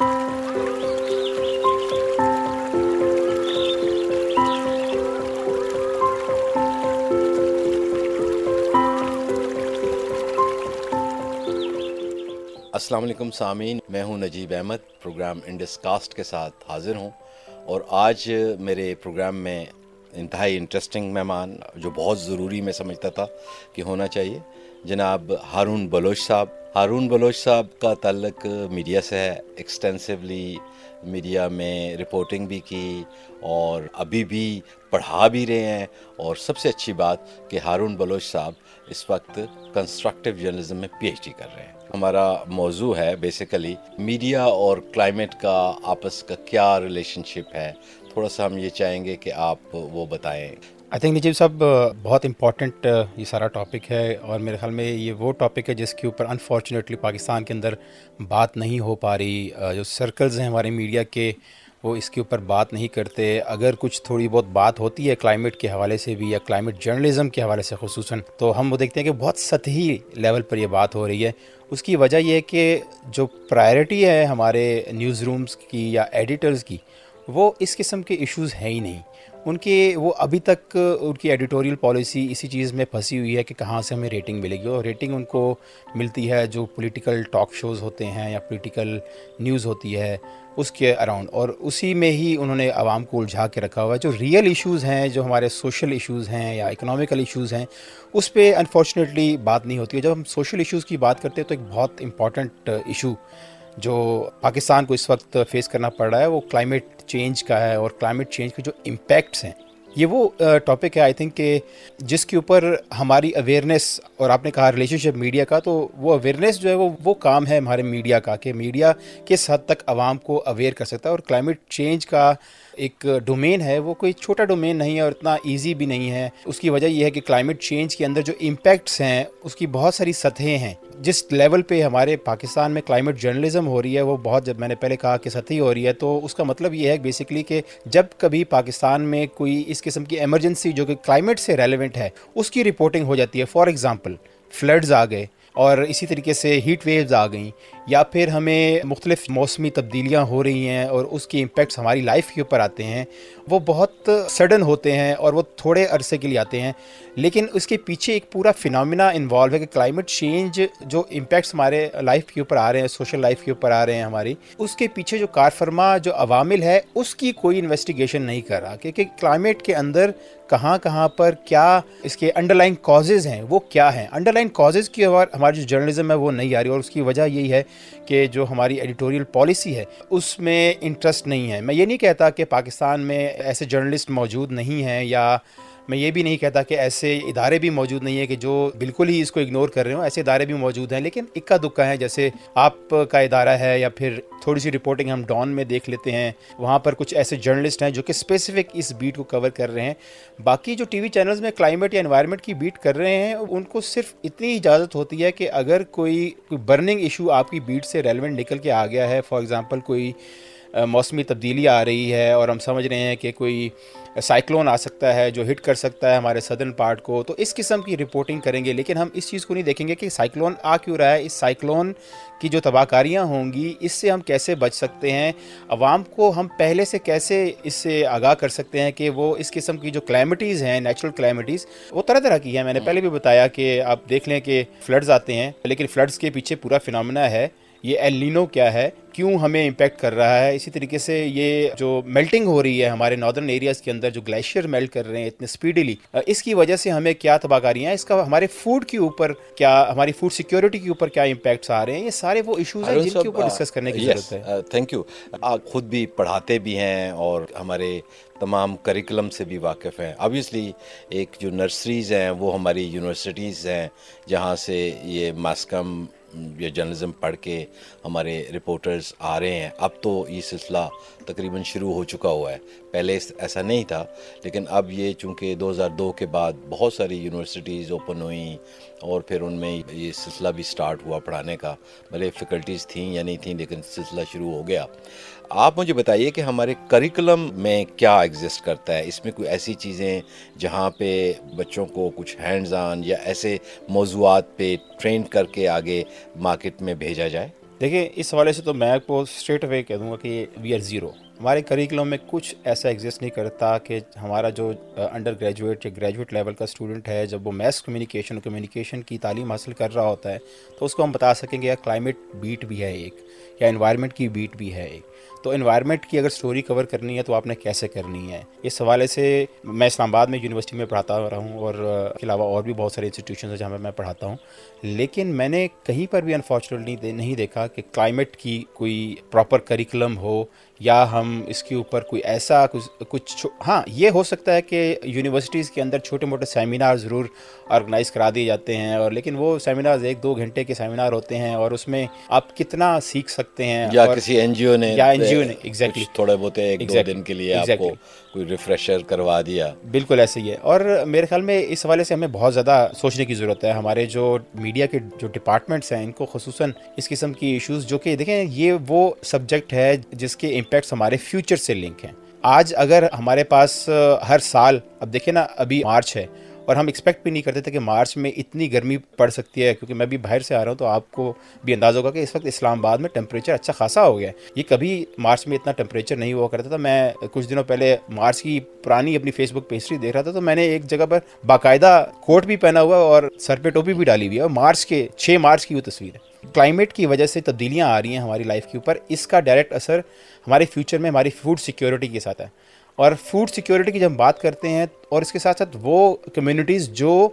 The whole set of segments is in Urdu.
السلام علیکم سامعین، میں ہوں نجیب احمد، پروگرام انڈس کاسٹ کے ساتھ حاضر ہوں اور آج میرے پروگرام میں انتہائی انٹرسٹنگ مہمان جو بہت ضروری میں سمجھتا تھا کہ ہونا چاہیے، جناب ہارون بلوچ صاحب۔ ہارون بلوچ صاحب کا تعلق میڈیا سے ہے ایکسٹینسولی میڈیا میں رپورٹنگ بھی کی اور ابھی بھی پڑھا بھی رہے ہیں۔ اور سب سے اچھی بات کہ ہارون بلوچ صاحب اس وقت کنسٹرکٹیو جرنلزم میں پی ایچ ڈی کر رہے ہیں۔ ہمارا موضوع ہے بیسیکلی میڈیا اور کلائمیٹ کا آپس کا کیا ریلیشن شپ ہے۔ تھوڑا سا ہم یہ چاہیں گے کہ آپ وہ بتائیں۔ آئی تھنک نجیب صاحب بہت امپورٹنٹ یہ سارا ٹاپک ہے اور میرے خیال میں یہ وہ ٹاپک ہے جس کے اوپر انفارچونیٹلی پاکستان کے اندر بات نہیں ہو پا رہی جو سرکلز ہیں ہمارے میڈیا کے وہ اس کے اوپر بات نہیں کرتے اگر کچھ تھوڑی بہت بات ہوتی ہے کلائمیٹ کے حوالے سے بھی یا کلائمیٹ جرنلزم کے حوالے سے خصوصاً تو ہم وہ دیکھتے ہیں کہ بہت سطحی لیول پر یہ بات ہو رہی ہے اس کی وجہ یہ ہے کہ جو پرائرٹی ہے ہمارے نیوز رومز کی یا ایڈیٹرز کی وہ اس قسم کے ایشوز ہیں ہی نہیں ان کے وہ ابھی تک ان کی ایڈیٹوریل پالیسی اسی چیز میں پھنسی ہوئی ہے کہ کہاں سے ہمیں ریٹنگ ملے گی اور ریٹنگ ان کو ملتی ہے جو پولیٹیکل ٹاک شوز ہوتے ہیں یا پولیٹیکل نیوز ہوتی ہے اس کے اراؤنڈ اور اسی میں ہی انہوں نے عوام کو الجھا کے رکھا ہوا ہے۔ جو ریئل ایشوز ہیں، جو ہمارے سوشل ایشوز ہیں یا اکنامیکل ایشوز ہیں، اس پہ انفارچونیٹلی بات نہیں ہوتی ہے۔ جب ہم سوشل ایشوز کی بات کرتے ہیں تو ایک بہت امپورٹنٹ ایشو جو پاکستان کو اس وقت فیس کرنا پڑ رہا ہے، وہ کلائمیٹ چینج کا ہے اور کلائمیٹ چینج کے جو امپیکٹس ہیں، یہ وہ ٹاپک ہے۔ آئی تھنک کہ جس کے اوپر ہماری اویئرنیس اور آپ نے کہا ریلیشن شپ میڈیا کا، تو وہ اویئرنیس جو ہے وہ وہ کام ہے ہمارے میڈیا کا کہ میڈیا کس حد تک عوام کو اویئر کر سکتا ہے اور کلائمیٹ چینج کا ایک ڈومین ہے، وہ کوئی چھوٹا ڈومین نہیں ہے اور اتنا ایزی بھی نہیں ہے۔ اس کی وجہ یہ ہے کہ کلائمیٹ چینج کے اندر جو امپیکٹس ہیں، اس کی بہت ساری سطحیں ہیں۔ جس لیول پہ ہمارے پاکستان میں کلائمیٹ جرنلزم ہو رہی ہے، وہ بہت جب میں نے پہلے کہا کہ سطحی ہو رہی ہے، تو اس کا مطلب یہ ہے بیسکلی کہ جب کبھی پاکستان میں کوئی اس قسم کی ایمرجنسی جو کہ کلائمیٹ سے ریلیونٹ ہے، اس کی رپورٹنگ ہو جاتی ہے۔ فار ایگزامپل فلڈز آ گئے اور اسی طریقے سے ہیٹ ویوز آ گئیں۔ یا پھر ہمیں مختلف موسمی تبدیلیاں ہو رہی ہیں اور اس کی امپیکٹس ہماری لائف کے اوپر آتے ہیں، وہ بہت سڈن ہوتے ہیں اور وہ تھوڑے عرصے کے لیے آتے ہیں۔ لیکن اس کے پیچھے ایک پورا فنامنا انوالو ہے کہ کلائمیٹ چینج جو امپیکٹس ہمارے لائف کے اوپر آ رہے ہیں سوشل لائف کے اوپر آ رہے ہیں ہماری، اس کے پیچھے جو کار فرما جو عوامل ہے، اس کی کوئی انویسٹیگیشن نہیں کر رہا۔ کیونکہ کلائمیٹ کے اندر کہاں کہاں پر کیا اس کے انڈر لائن کازز ہیں، وہ کیا ہیں۔ انڈر لائن کازز کی ہماری جو جرنلزم ہے، وہ نہیں آ رہی اور اس کی وجہ یہی ہے کہ جو ہماری ایڈیٹوریل پالیسی ہے، اس میں انٹرسٹ نہیں ہے۔ میں یہ نہیں کہتا کہ پاکستان میں ایسے جرنلسٹ موجود نہیں ہیں یا میں یہ بھی نہیں کہتا کہ ایسے ادارے بھی موجود نہیں ہیں کہ جو بالکل ہی اس کو اگنور کر رہے ہوں، ایسے ادارے بھی موجود ہیں، لیکن اکا دکا ہے جیسے آپ کا ادارہ ہے یا پھر تھوڑی سی رپورٹنگ ہم ڈان میں دیکھ لیتے ہیں، وہاں پر کچھ ایسے جرنلسٹ ہیں جو کہ اسپیسیفک اس بیٹ کو کور کر رہے ہیں۔ باقی جو ٹی وی چینلز میں کلائمیٹ یا انوائرمنٹ کی بیٹ کر رہے ہیں، ان کو صرف اتنی اجازت ہوتی ہے کہ اگر کوئی کوئی برننگ ایشو آپ کی بیٹ سے ریلیونٹ نکل کے آ گیا ہے فار ایگزامپل کوئی موسمی تبدیلی آ رہی ہے اور ہم سمجھ رہے ہیں کہ کوئی سائیکلون آ سکتا ہے جو ہٹ کر سکتا ہے ہمارے سدرن پارٹ کو۔ تو اس قسم کی رپورٹنگ کریں گے لیکن ہم اس چیز کو نہیں دیکھیں گے کہ سائیکلون آ کیوں رہا ہے۔ اس سائیکلون کی جو تباہ کاریاں ہوں گی اس سے ہم کیسے بچ سکتے ہیں؟ عوام کو ہم پہلے سے کیسے اس سے آگاہ کر سکتے ہیں کہ وہ اس قسم کی جو کلائمیٹیز ہیں نیچرل کلائمیٹیز وہ طرح طرح کی ہیں۔ میں نے پہلے بھی بتایا کہ آپ دیکھ لیں کہ فلڈز آتے ہیں لیکن فلڈز کے پیچھے پورا فنامنا ہے۔ یہ ایل لینو کیا ہے؟ کیوں ہمیں امپیکٹ کر رہا ہے؟ اسی طریقے سے یہ جو میلٹنگ ہو رہی ہے ہمارے ناردرن ایریاز کے اندر جو گلیشیئر میلٹ کر رہے ہیں اتنے اسپیڈلی اس کی وجہ سے ہمیں کیا تباہ کاریاں ہیں؟ اس کا ہمارے فوڈ کے اوپر کیا ہماری فوڈ سیکیورٹی کے اوپر کیا امپیکٹس آ رہے ہیں؟ یہ سارے وہ ایشوز ہیں جن کے اوپر ڈسکس کرنے کی ضرورت ہے۔ تھینک یو آپ خود بھی پڑھاتے بھی ہیں اور ہمارے تمام کریکلم سے بھی واقف ہیں۔ آبویسلی ایک جو نرسریز ہیں وہ ہماری یونیورسٹیز ہیں جہاں سے یہ ماسکم یا جرنلزم پڑھ کے ہمارے رپورٹرز آ رہے ہیں۔ اب تو یہ سلسلہ تقریباً شروع ہو چکا ہوا ہے۔ پہلے ایسا نہیں تھا، لیکن اب یہ چونکہ دو ہزار دو کے بعد بہت ساری یونیورسٹیز اوپن ہوئیں اور پھر ان میں یہ سلسلہ بھی سٹارٹ ہوا پڑھانے کا۔ بھلے فیکلٹیز تھیں یا نہیں تھیں، لیکن سلسلہ شروع ہو گیا۔ آپ مجھے بتائیے کہ ہمارے کریکلم میں کیا ایگزسٹ کرتا ہے؟ اس میں کوئی ایسی چیزیں جہاں پہ بچوں کو کچھ ہینڈز آن یا ایسے موضوعات پہ ٹرین کر کے آگے مارکیٹ میں بھیجا جائے؟ دیکھیں، اس حوالے سے تو میں آپ کو اسٹریٹ اوے کہہ دوں گا کہ وی آر زیرو ہمارے کریکلم میں کچھ ایسا ایگزسٹ نہیں کرتا کہ ہمارا جو انڈر گریجویٹ یا گریجویٹ لیول کا اسٹوڈنٹ ہے، جب وہ میس کمیونیکیشن کمیونیکیشن کی تعلیم حاصل کر رہا ہوتا ہے، تو اس کو ہم بتا سکیں گے یا کلائمیٹ بیٹ بھی ہے ایک یا انوائرمنٹ کی بیٹ بھی ہے ایک۔ تو انوائرمنٹ کی اگر سٹوری کور کرنی ہے تو آپ نے کیسے کرنی ہے؟ اس حوالے سے میں اسلام آباد میں یونیورسٹی میں پڑھاتا رہا ہوں اور اس کے علاوہ اور بھی بہت سارے انسٹیٹیوشنز ہیں جہاں پہ میں پڑھاتا ہوں۔ لیکن میں نے کہیں پر بھی انفارچونیٹلی نہیں دیکھا کہ کلائمیٹ کی کوئی پراپر کریکلم ہو یا ہم اس کے اوپر کوئی ایسا کچھ ہاں یہ ہو سکتا ہے کہ یونیورسٹیز کے اندر چھوٹے موٹے سیمینار ضرور آرگنائز کرا دیے جاتے ہیں اور لیکن وہ سیمینارز ایک دو گھنٹے کے سیمینار ہوتے ہیں اور اس میں آپ کتنا سیکھ سکتے ہیں یا کسی این جی او نے یا این جی او نے ایگزیکٹلی تھوڑے بہت ایک دو دن کے لیے آپ کو کوئی ریفریشر کروا دیا؟ بالکل ایسے ہی ہے۔ اور میرے خیال میں اس حوالے سے ہمیں بہت زیادہ سوچنے کی ضرورت ہے۔ ہمارے جو میڈیا کے جو ڈپارٹمنٹس ہیں، ان کو خصوصاً اس قسم کی ایشوز جو کہ دیکھیں، یہ وہ سبجیکٹ ہے جس کے امپیکٹس ہمارے فیوچر سے لنک ہیں۔ آج اگر ہمارے پاس ہر سال، اب دیکھیں نا، ابھی مارچ ہے اور ہم ایکسپیکٹ بھی نہیں کرتے تھے کہ مارچ میں اتنی گرمی پڑ سکتی ہے، کیونکہ میں بھی باہر سے آ رہا ہوں تو آپ کو بھی انداز ہوگا کہ اس وقت اسلام آباد میں ٹیمپریچر اچھا خاصا ہو گیا ہے۔ یہ کبھی مارچ میں اتنا ٹیمپریچر نہیں ہوا کرتا تھا۔ میں کچھ دنوں پہلے مارچ کی پرانی اپنی فیس بک پیسٹری دیکھ رہا تھا تو میں نے ایک جگہ پر باقاعدہ کوٹ بھی پہنا ہوا اور سر پہ ٹوپی بھی ڈالی ہوئی ہے اور مارچ کے چھ مارچ کی وہ تصویر ہے۔ کلائمیٹ کی وجہ سے تبدیلیاں آ رہی ہیں ہماری لائف کے اوپر۔ اس کا ڈائریکٹ اثر ہمارے فیوچر میں، ہماری فوڈ سیکیورٹی کے ساتھ ہے۔ اور فوڈ سیکیورٹی کی جب ہم بات کرتے ہیں اور اس کے ساتھ ساتھ وہ کمیونٹیز جو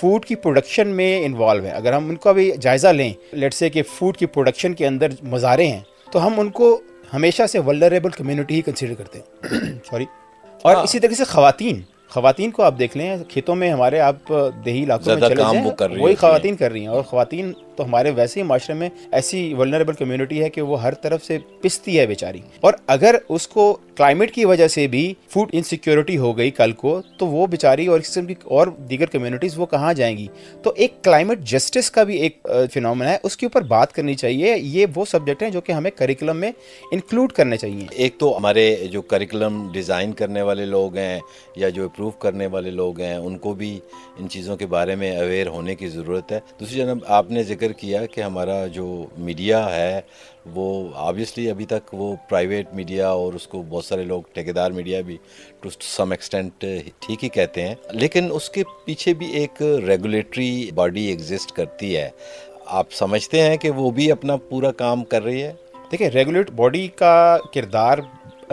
فوڈ کی پروڈکشن میں انوالو ہیں۔ اگر ہم ان کا بھی جائزہ لیں لیٹ سے کہ فوڈ کی پروڈکشن کے اندر مظاہرے ہیں تو ہم ان کو ہمیشہ سے ولریبل کمیونٹی ہی کنسیڈر کرتے ہیں۔ سوری اور اسی طریقے سے خواتین۔ خواتین کو آپ دیکھ لیں کھیتوں میں ہمارے آپ دیہی علاقوں میں چلے جائیں وہی خواتین کر رہی ہیں۔ اور خواتین تو ہمارے ویسے ہی معاشرے میں ایسی ولنریبل کمیونٹی ہے کہ وہ ہر طرف سے پستی ہے بیچاری۔ اور اگر اس کو کلائمیٹ کی وجہ سے بھی فوڈ انسیکیورٹی ہو گئی کل کو تو وہ بیچاری اور قسم کی اور دیگر کمیونٹیز وہ کہاں جائیں گی؟ تو ایک کلائمیٹ جسٹس کا بھی ایک فنومنا ہے۔ اس کے اوپر بات کرنی چاہیے۔ یہ وہ سبجیکٹ ہیں جو کہ ہمیں کریکولم میں انکلوڈ کرنے چاہیے۔ ایک تو ہمارے جو کریکولم ڈیزائن کرنے والے لوگ ہیں یا جو اپروو کرنے والے لوگ ہیں، ان کو بھی ان چیزوں کے بارے میں اویئر ہونے کی ضرورت ہے۔ دوسری جناب آپ نے ذکر کیا کہ ہمارا جو میڈیا ہے، وہ آبویسلی ابھی تک وہ پرائیویٹ میڈیا اور اس کو بہت سارے لوگ ٹھیکیدار میڈیا بھی ٹو سم ایکسٹینٹ ٹھیک ہی کہتے ہیں۔ لیکن اس کے پیچھے بھی ایک ریگولیٹری باڈی ایگزسٹ کرتی ہے۔ آپ سمجھتے ہیں کہ وہ بھی اپنا پورا کام کر رہی ہے؟ دیکھیں ریگولیٹ باڈی کا کردار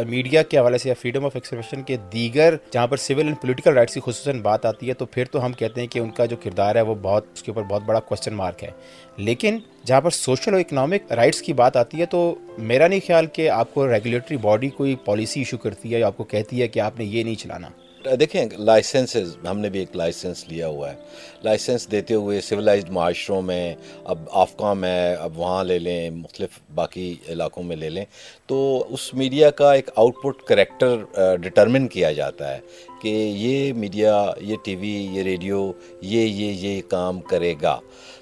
میڈیا کے حوالے سے یا فریڈم آف ایکسپریشن کے دیگر جہاں پر سول اینڈ پولیٹیکل رائٹس کی خصوصاً بات آتی ہے، تو پھر تو ہم کہتے ہیں کہ ان کا جو کردار ہے، وہ بہت، اس کے اوپر بہت بڑا کوشچن مارک ہے۔ لیکن جہاں پر سوشل اور اکنامک رائٹس کی بات آتی ہے، تو میرا نہیں خیال کہ آپ کو ریگولیٹری باڈی کوئی پالیسی ایشو کرتی ہے یا آپ کو کہتی ہے کہ آپ نے یہ نہیں چلانا۔ دیکھیں، لائسنسز، ہم نے بھی ایک لائسنس لیا ہوا ہے۔ لائسنس دیتے ہوئے سویلائزڈ معاشروں میں اب آفکام ہے، اب وہاں لے لیں، مختلف باقی علاقوں میں لے لیں۔ تو اس میڈیا کا ایک آؤٹ پٹ کریکٹر ڈٹرمن کیا جاتا ہے کہ یہ میڈیا یہ ٹی وی، یہ ریڈیو، یہ یہ یہ کام کرے گا۔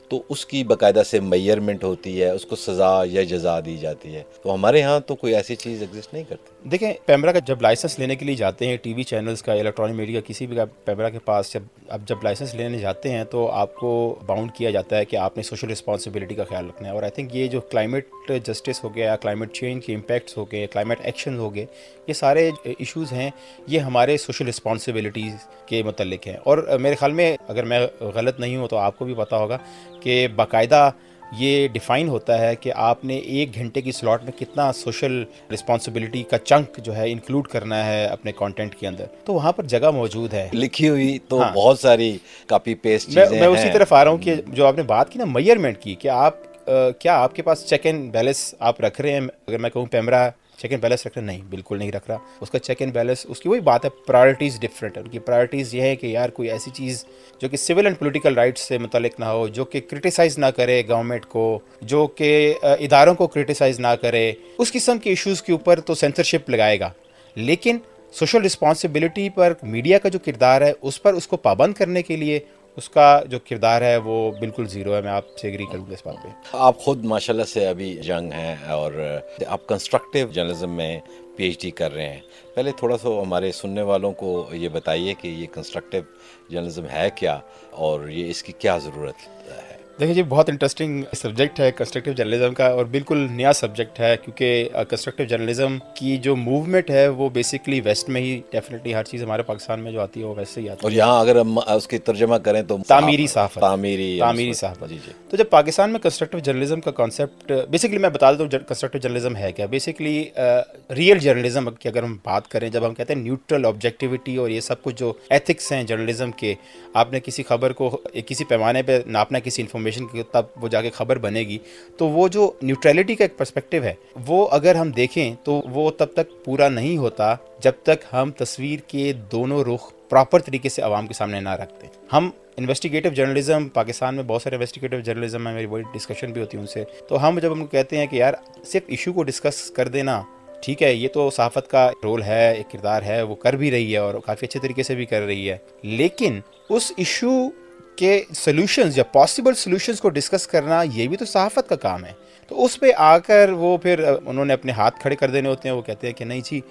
تو اس کی باقاعدہ سے میئرمنٹ ہوتی ہے، اس کو سزا یا جزا دی جاتی ہے۔ تو ہمارے ہاں تو کوئی ایسی چیز ایگزسٹ نہیں کرتی۔ دیکھیں، پیمرا کا جب لائسنس لینے کے لیے جاتے ہیں، ٹی وی چینلز کا الیکٹرانک میڈیا کسی بھی پیمرا کے پاس جب، اب جب لائسنس لینے جاتے ہیں تو آپ کو باؤنڈ کیا جاتا ہے کہ آپ نے سوشل رسپانسبلٹی کا خیال رکھنا ہے۔ اور آئی تھنک یہ جو کلائمیٹ جسٹس ہو گیا کلائمیٹ چینج کے امپیکٹس ہو گئے کلائمیٹ ایکشن ہو گئے یہ سارے ایشوز ہیں یہ ہمارے سوشل رسپانسبلٹیز کے متعلق ہیں۔ اور میرے خیال میں اگر میں غلط نہیں ہوں تو آپ کو بھی پتہ ہوگا کہ باقاعدہ یہ ڈیفائن ہوتا ہے کہ آپ نے ایک گھنٹے کی سلاٹ میں کتنا سوشل رسپانسبلٹی کا چنک جو ہے انکلوڈ کرنا ہے اپنے کانٹینٹ کے اندر۔ تو وہاں پر جگہ موجود ہے۔ لکھی ہوئی تو ہاں۔ بہت ساری کاپی پیسٹ میں اسی طرف آ رہا ہوں کہ جو آپ نے بات کی نا میئرمنٹ کی کہ آپ کیا آپ کے پاس چیک اینڈ بیلنس آپ رکھ رہے ہیں؟ اگر میں کہوں پیمرا چیک اینڈ بیلنس رکھ رہے نہیں، بالکل نہیں رکھ رہا۔ اس کا چیک اینڈ بیلنس اس کی وہی بات ہے پرائرٹیز ڈفرینٹ ہے۔ ان کی پرائرٹیز یہ ہے کہ یار کوئی ایسی چیز جو کہ سول اینڈ پولیٹیکل رائٹس سے متعلق نہ ہو، جو کہ کرٹیسائز نہ کرے گورنمنٹ کو، جو کہ اداروں کو کرٹیسائز نہ کرے۔ اس قسم کے ایشوز کے اوپر تو سینسرشپ لگائے گا۔ لیکن سوشل رسپانسبلٹی پر میڈیا کا جو کردار ہے، اس پر اس کو پابند کرنے کے لیے اس کا جو کردار ہے وہ بالکل زیرو ہے، میں آپ سے اگری کروں گا اس بات پہ۔ آپ خود ماشاءاللہ سے ابھی جنگ ہیں اور آپ کنسٹرکٹیو جرنلزم میں پی ایچ ڈی کر رہے ہیں۔ پہلے تھوڑا سا ہمارے سننے والوں کو یہ بتائیے کہ یہ کنسٹرکٹیو جرنلزم ہے کیا اور یہ اس کی کیا ضرورت ہے؟ دیکھیں جی بہت انٹرسٹنگ سبجیکٹ ہے کنسٹرکٹیو جرنلزم کا اور بالکل نیا سبجیکٹ ہے کیونکہ کنسٹرکٹیو جرنلزم کی جو موومنٹ ہے وہ بیسکلی ویسٹ میں ہی ڈیفینیٹلی ہر چیز ہمارے پاکستان میں جو آتی ہے وہ ویسے ہی آتی ہے۔ اور یہاں اگر ہم اس کی ترجمہ کریں تو تعمیری صحافت۔ تعمیری تعمیری صحافت۔ جی جی۔ تو جب پاکستان میں کنسٹرکٹیو جرنلزم کا کانسیپٹ بیسکلی میں بتا دوں کنسٹرکٹیو جرنلزم ہے کیا۔ بیسکلی ریئل جرنلزم کی اگر ہم بات کریں جب ہم کہتے ہیں نیوٹرل آبجیکٹیوٹی اور یہ سب کچھ جو ایتھکس ہیں جرنلزم کے آپ نے کسی خبر کو کسی پیمانے پہ ناپنا کسی انفارمیشن کی تب وہ جا کے خبر بنے گی۔ تو وہ جو نیوٹریلٹی کا ایک پرسپیکٹیو ہے، وہ اگر ہم دیکھیں تو وہ تب تک پورا نہیں ہوتا جب تک ہم تصویر کے دونوں رخ پراپر طریقے سے عوام کے سامنے نہ رکھتے۔ ہم انویسٹیگیٹو جرنلزم پاکستان میں بہت سارے انویسٹیگیٹو جرنلزم ہیں، میری بڑی ڈسکشن بھی ہوتی ہے ان سے۔ تو ہم جب ہم کہتے ہیں کہ یار صرف ایشو کو ڈسکس کر دینا، ٹھیک ہے، یہ تو صحافت کا رول ہے، ایک کردار ہے، وہ کر بھی رہی ہے اور کافی اچھے طریقے سے بھی کر رہی ہے۔ لیکن اس ایشو کے سلوشنز یا پاسبل سلوشنز کو ڈسکس کرنا یہ بھی تو صحافت کا کام ہے۔ تو اس پہ آ کر وہ پھر انہوں نے اپنے ہاتھ کھڑے کر دینے ہوتے ہیں، وہ کہتے ہیں کہ نہیں جی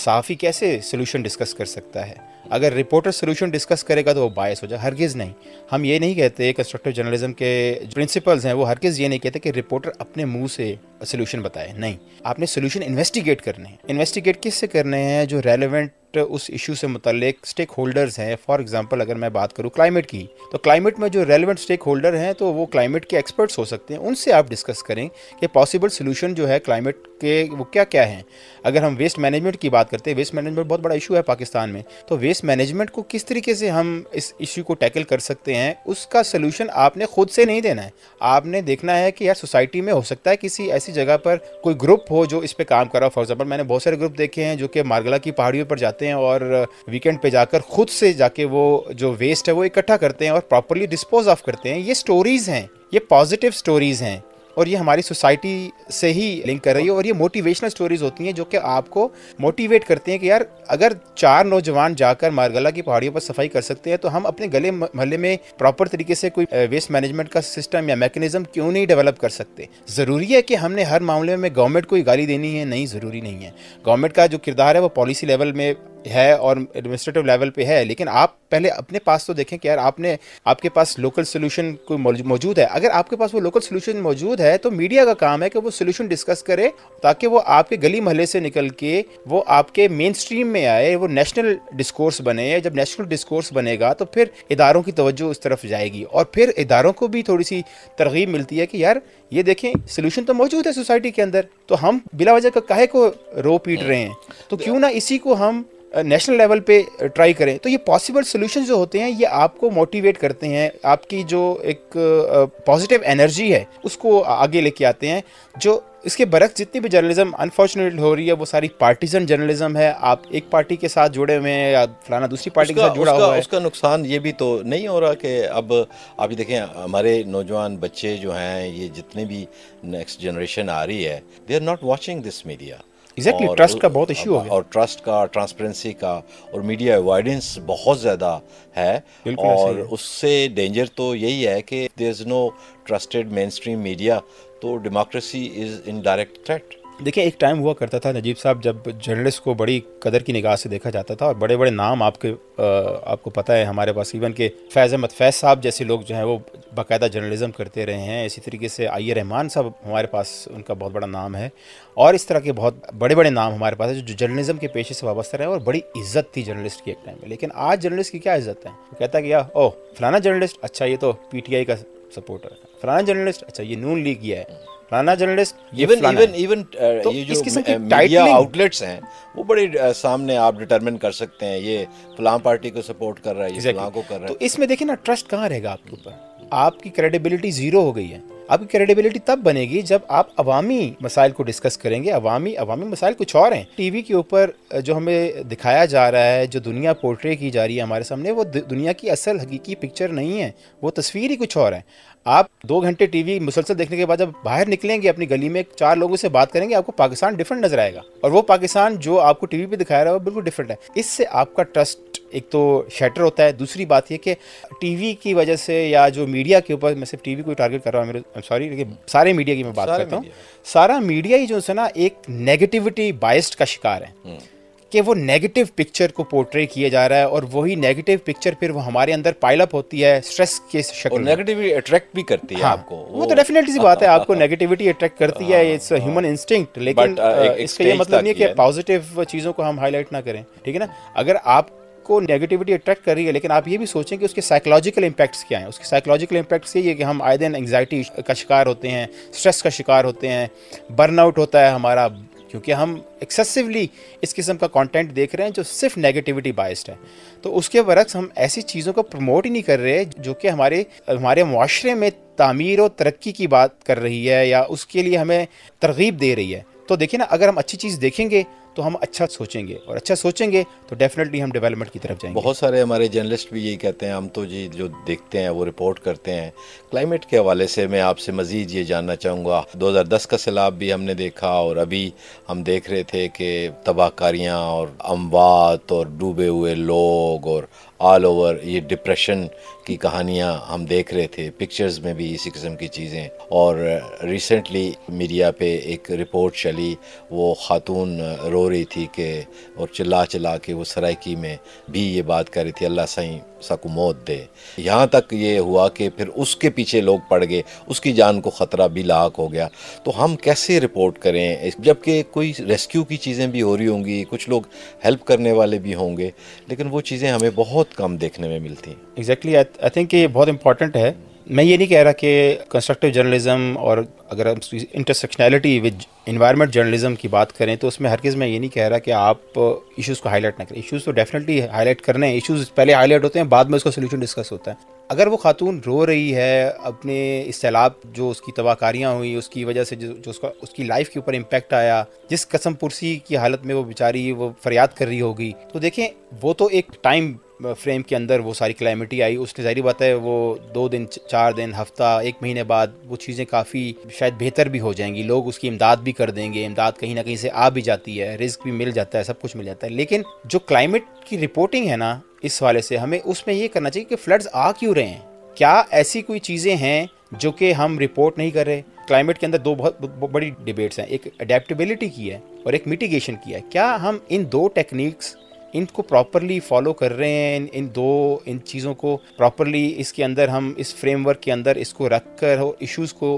صحافی کیسے سلوشن ڈسکس کر سکتا ہے؟ اگر رپورٹر سلوشن ڈسکس کرے گا تو وہ باعث ہو جائے، ہرگز نہیں۔ ہم یہ نہیں کہتے کنسٹرکٹیو جرنلزم کے پرنسپلز ہیں، وہ ہرگز یہ نہیں کہتے کہ رپورٹر اپنے منہ سے سلوشن بتائے، نہیں۔ آپ نے سلوشن انویسٹیگیٹ کرنے ہیں۔ انویسٹیگیٹ کس سے کرنے ہیں؟ جو ریلیونٹ Uh, اس ایشو سے متعلق اسٹیک ہولڈرز ہیں. فار ایگزامپل اگر میں بات کروں کلائمیٹ کی، تو کلائمیٹ میں جو ریلیونٹ اسٹیک ہولڈر ہیں، تو وہ کلائمیٹ کے ایکسپرٹس ہو سکتے ہیں. ان سے آپ ڈسکس کریں کہ پاسبل سلوشن جو ہے کلائمیٹ کے وہ کیا کیا ہیں۔ اگر ہم ویسٹ مینجمنٹ کی بات کرتے ہیں ویسٹ مینجمنٹ بہت بڑا ایشو ہے پاکستان میں۔ تو ویسٹ مینجمنٹ کو کس طریقے سے ہم اس ایشو کو ٹیکل کر سکتے ہیں، اس کا سلوشن آپ نے خود سے نہیں دینا ہے۔ آپ نے دیکھنا ہے کہ یار سوسائٹی میں ہو سکتا ہے کسی ایسی جگہ پر کوئی گروپ ہو جو اس پہ کام کر رہا ہو۔ فار ایگزامپل میں نے بہت سارے گروپ دیکھے ہیں جو کہ مارگلا کی پہاڑیوں پر جاتے ہیں اور ویکینڈ پہ جا کر خود سے جا کے وہ جو ویسٹ ہے وہ اکٹھا کرتے ہیں اور پراپرلی ڈسپوز آف کرتے ہیں۔ یہ سٹوریز ہیں، یہ پازیٹیو سٹوریز ہیں۔ اور یہ ہماری سوسائٹی سے ہی لنک کر رہی ہے اور یہ موٹیویشنل سٹوریز ہوتی ہیں جو کہ آپ کو موٹیویٹ کرتے ہیں کہ یار اگر چار نوجوان جا کر مارگلا کی پہاڑیوں پر صفائی کر سکتے ہیں تو ہم اپنے گلے محلے میں پراپر طریقے سے کوئی ویسٹ مینجمنٹ کا سسٹم یا میکنزم کیوں نہیں ڈیولپ کر سکتے؟ ضروری ہے کہ ہم نے ہر معاملے میں گورنمنٹ کو ہی گالی دینی ہے، نہیں، ضروری نہیں ہے۔ گورنمنٹ کا جو کردار ہے وہ پالیسی لیول میں ہے اور ایڈمنسٹریٹو لیول پہ ہے لیکن آپ پہلے اپنے پاس تو دیکھیں کہ یار آپ نے آپ کے پاس لوکل سولوشن کوئی موجود ہے۔ اگر آپ کے پاس وہ لوکل سولوشن موجود ہے تو میڈیا کا کام ہے کہ وہ سولوشن ڈسکس کرے تاکہ وہ آپ کے گلی محلے سے نکل کے وہ آپ کے مین اسٹریم میں آئے وہ نیشنل ڈسکورس بنے۔ جب نیشنل ڈسکورس بنے گا تو پھر اداروں کی توجہ اس طرف جائے گی۔ اور پھر اداروں کو بھی تھوڑی سی ترغیب ملتی ہے کہ یار یہ دیکھیں سولوشن تو موجود ہے سوسائٹی کے اندر۔ تو ہم بلا وجہ کا کہے کو رو پیٹ رہے ہیں؟ تو کیوں نہ اسی کو ہم نیشنل لیول پہ ٹرائی کریں تو یہ پاسبل سولوشن جو ہوتے ہیں یہ آپ کو موٹیویٹ کرتے ہیں آپ کی جو ایک پازیٹیو انرجی ہے اس کو آگے لے کے آتے ہیں۔ جو اس کے برعکس جتنی بھی جرنلزم انفارچونیٹ ہو رہی ہے وہ ساری پارٹیزن جرنلزم ہے۔ آپ ایک پارٹی کے ساتھ جڑے ہوئے ہیں یا فلانا دوسری پارٹی کے ساتھ جڑا ہوا ہے۔ اس کا نقصان یہ بھی تو نہیں ہو رہا کہ اب آپ دیکھیں ہمارے نوجوان بچے جو ہیں یہ جتنے بھی نیکسٹ جنریشن آ رہی ہے they are not watching this media exactly trust کا بہت ایشو اور ٹرسٹ کا ٹرانسپیرنسی کا اور میڈیا اوائڈنس بہت زیادہ ہے۔ اور اس سے ڈینجر تو یہی ہے کہ there is no trusted mainstream media تو democracy is in direct threat دیکھیں، ایک ٹائم ہوا کرتا تھا نجیب صاحب، جب جرنلسٹ کو بڑی قدر کی نگاہ سے دیکھا جاتا تھا اور بڑے بڑے نام آپ کے آپ کو پتہ ہے، ہمارے پاس ایون کہ فیض احمد فیض صاحب جیسے لوگ جو ہیں وہ باقاعدہ جرنلزم کرتے رہے ہیں، اسی طریقے سے آئی رحمان صاحب ہمارے پاس ان کا بہت بڑا نام ہے اور اس طرح کے بہت بڑے بڑے نام ہمارے پاس ہیں جو جرنلزم کے پیشے سے وابستہ رہے اور بڑی عزت تھی جرنلسٹ کی ایک ٹائم میں۔ لیکن آج جرنلسٹ کی کیا عزت ہے؟ کہتا ہے کہ یا او فلانا جرنلسٹ اچھا یہ تو پی ٹی آئی کا سپورٹر ہے۔ فلانا جرنلسٹ اچھا یہ نون لیگ کیا ہے۔ فلانا جرنلسٹ ایون ایون ایون یہ جو میڈیا آؤٹلیٹس ہیں وہ بڑے سامنے آپ ڈٹرمن کر سکتے ہیں یہ فلاں پارٹی کو سپورٹ کر رہا ہے یہ فلاں کو کر رہا ہے۔ تو اس میں دیکھیں نا ٹرسٹ کہاں رہے گا آپ کے اوپر؟ آپ کی کریڈیبلٹی زیرو ہو گئی ہے۔ آپ کی کریڈیبلٹی تب بنے گی جب آپ عوامی مسائل کو ڈسکس کریں گے، عوامی عوامی مسائل کچھ اور ہیں۔ ٹی وی کے اوپر جو ہمیں دکھایا جا رہا ہے، جو دنیا پورٹری کی جا رہی ہے ہمارے سامنے، وہ دنیا کی اصل حقیقی پکچر نہیں ہے۔ وہ تصویر ہی کچھ اور ہے آپ دو گھنٹے ٹی وی مسلسل دیکھنے کے بعد جب باہر نکلیں گے، اپنی گلی میں چار لوگوں سے بات کریں گے، آپ کو پاکستان ڈفرنٹ نظر آئے گا۔ اور وہ پاکستان جو آپ کو ٹی وی پہ دکھایا رہا ہے، وہ بالکل ڈفرنٹ ہے۔ اس سے آپ کا ٹرسٹ ایک تو شیٹر ہوتا ہے دوسری بات یہ کہ ٹی وی کی وجہ سے یا جو میڈیا کے اوپر میں صرف ٹی وی کو ٹارگیٹ کر رہا ہوں میرے سوری لیکن سارے میڈیا کی میں بات کرتا ہوں۔ سارا میڈیا ہی جو ہے نا ایک نیگیٹیوٹی بائسڈ کا شکار ہے۔ کہ وہ نیگیٹو پکچر کو پورٹری کیا جا رہا ہے اور وہی نیگیٹو پکچر پھر وہ ہمارے اندر پائل اپ ہوتی ہے اسٹریس کے شکل نیگیٹیوٹی اٹریکٹ بھی کرتی ہے ہاں آپ کو۔ وہ تو ڈیفینیٹلی سی بات ہے آپ کو نیگیٹیوٹی اٹریکٹ کرتی ہے اٹس ہیومن انسٹنکٹ لیکن اس کا یہ مطلب نہیں ہے کہ پازیٹیو چیزوں کو ہم ہائی لائٹ نہ کریں ٹھیک ہے نا؟ اگر آپ کو نیگیٹیوٹی اٹریکٹ کر رہی ہے، لیکن آپ یہ بھی سوچیں کہ اس کے سائیکلوجیکل امپیکٹس کیا ہیں۔ اس کے سائیکلوجیکل امپیکٹس یہ ہے کہ ہم آئے دن انگزائٹی کا شکار ہوتے ہیں اسٹریس کا شکار ہوتے ہیں برن آؤٹ ہوتا ہے ہمارا۔ کیونکہ ہم ایکسیسولی اس قسم کا کانٹینٹ دیکھ رہے ہیں جو صرف نیگیٹیوٹی باعث ہے۔ تو اس کے برعکس ہم ایسی چیزوں کو پروموٹ ہی نہیں کر رہے جو کہ ہمارے ہمارے معاشرے میں تعمیر و ترقی کی بات کر رہی ہے یا اس کے لیے ہمیں ترغیب دے رہی ہے۔ تو دیکھیں نا، اگر ہم اچھی چیز دیکھیں گے تو ہم اچھا سوچیں گے اور اچھا سوچیں گے تو ڈیفینیٹلی ہم ڈیولپمنٹ کی طرف جائیں گے۔ بہت سارے ہمارے جرنلسٹ بھی یہی کہتے ہیں، ہم تو جی جو دیکھتے ہیں وہ رپورٹ کرتے ہیں۔ کلائمیٹ کے حوالے سے میں آپ سے مزید یہ جاننا چاہوں گا۔ دو ہزار دس کا سیلاب بھی ہم نے دیکھا اور ابھی ہم دیکھ رہے تھے کہ تباہ کاریاں اور اموات اور ڈوبے ہوئے لوگ اور آل اوور یہ ڈپریشن کی کہانیاں ہم دیکھ رہے تھے پکچرز میں بھی اسی قسم کی چیزیں۔ اور ریسنٹلی میڈیا پہ ایک رپورٹ چلی، وہ خاتون رو رہی تھی کہ اور چلا چلا کے وہ سرائکی میں بھی یہ بات کر رہی تھی، اللہ سائیں۔ سکو موت دے۔ یہاں تک یہ ہوا کہ پھر اس کے پیچھے لوگ پڑ گئے، اس کی جان کو خطرہ بھی لاحق ہو گیا۔ تو ہم کیسے رپورٹ کریں؟ جبکہ کوئی ریسکیو کی چیزیں بھی ہو رہی ہوں گی، کچھ لوگ ہیلپ کرنے والے بھی ہوں گے، لیکن وہ چیزیں ہمیں بہت کم دیکھنے میں ملتی ہیں ایگزیکٹلی آئی تھنک یہ بہت امپورٹنٹ ہے۔ میں یہ نہیں کہہ رہا کہ کنسٹرکٹیو جرنلزم اور اگر انٹرسیکشنالٹی ود انوائرمنٹ جرنلزم کی بات کریں تو اس میں ہر کس میں یہ نہیں کہہ رہا کہ آپ ایشوز کو ہائی لائٹ نہ کریں۔ ایشوز تو ڈیفینیٹلی ہائی لائٹ کرنے ہیں۔ ایشوز پہلے ہائی لائٹ ہوتے ہیں، بعد میں اس کا سلیوشن ڈسکس ہوتا ہے۔ اگر وہ خاتون رو رہی ہے اپنے اس سیلاب جو اس کی تباہ کاریاں ہوئی اس کی وجہ سے جو اس کا اس کی لائف کے اوپر امپیکٹ آیا، جس قسم پرسی کی حالت میں وہ بیچاری وہ فریاد کر رہی ہوگی، تو دیکھیں وہ تو ایک ٹائم فریم کے اندر وہ ساری کلائمیٹی آئی۔ اس نے ظاہری بات ہے وہ دو دن، چار دن، ہفتہ، ایک مہینے بعد وہ چیزیں کافی شاید بہتر بھی ہو جائیں گی۔ لوگ اس کی امداد بھی کر دیں گے۔ امداد کہیں نہ کہیں سے آ بھی جاتی ہے۔ رزق بھی مل جاتا ہے، سب کچھ مل جاتا ہے۔ لیکن جو کلائمیٹ کی رپورٹنگ ہے نا، اس والے سے ہمیں اس میں یہ کرنا چاہیے کہ فلڈز آ کیوں رہے ہیں؟ کیا ایسی کوئی چیزیں ہیں جو کہ ہم رپورٹ نہیں کر رہے؟ کلائمیٹ کے اندر دو بہت بڑی ڈبیٹس ہیں۔ ایک اڈیپٹیبلٹی کی ہے اور ایک میٹیگیشن کی ہے۔ کیا ہم ان دو ٹیکنیکس ان کو پراپرلی فالو کر رہے ہیں، ان دو ان چیزوں کو پراپرلی اس کے اندر ہم اس فریم ورک کے اندر اس کو رکھ کر ایشوز کو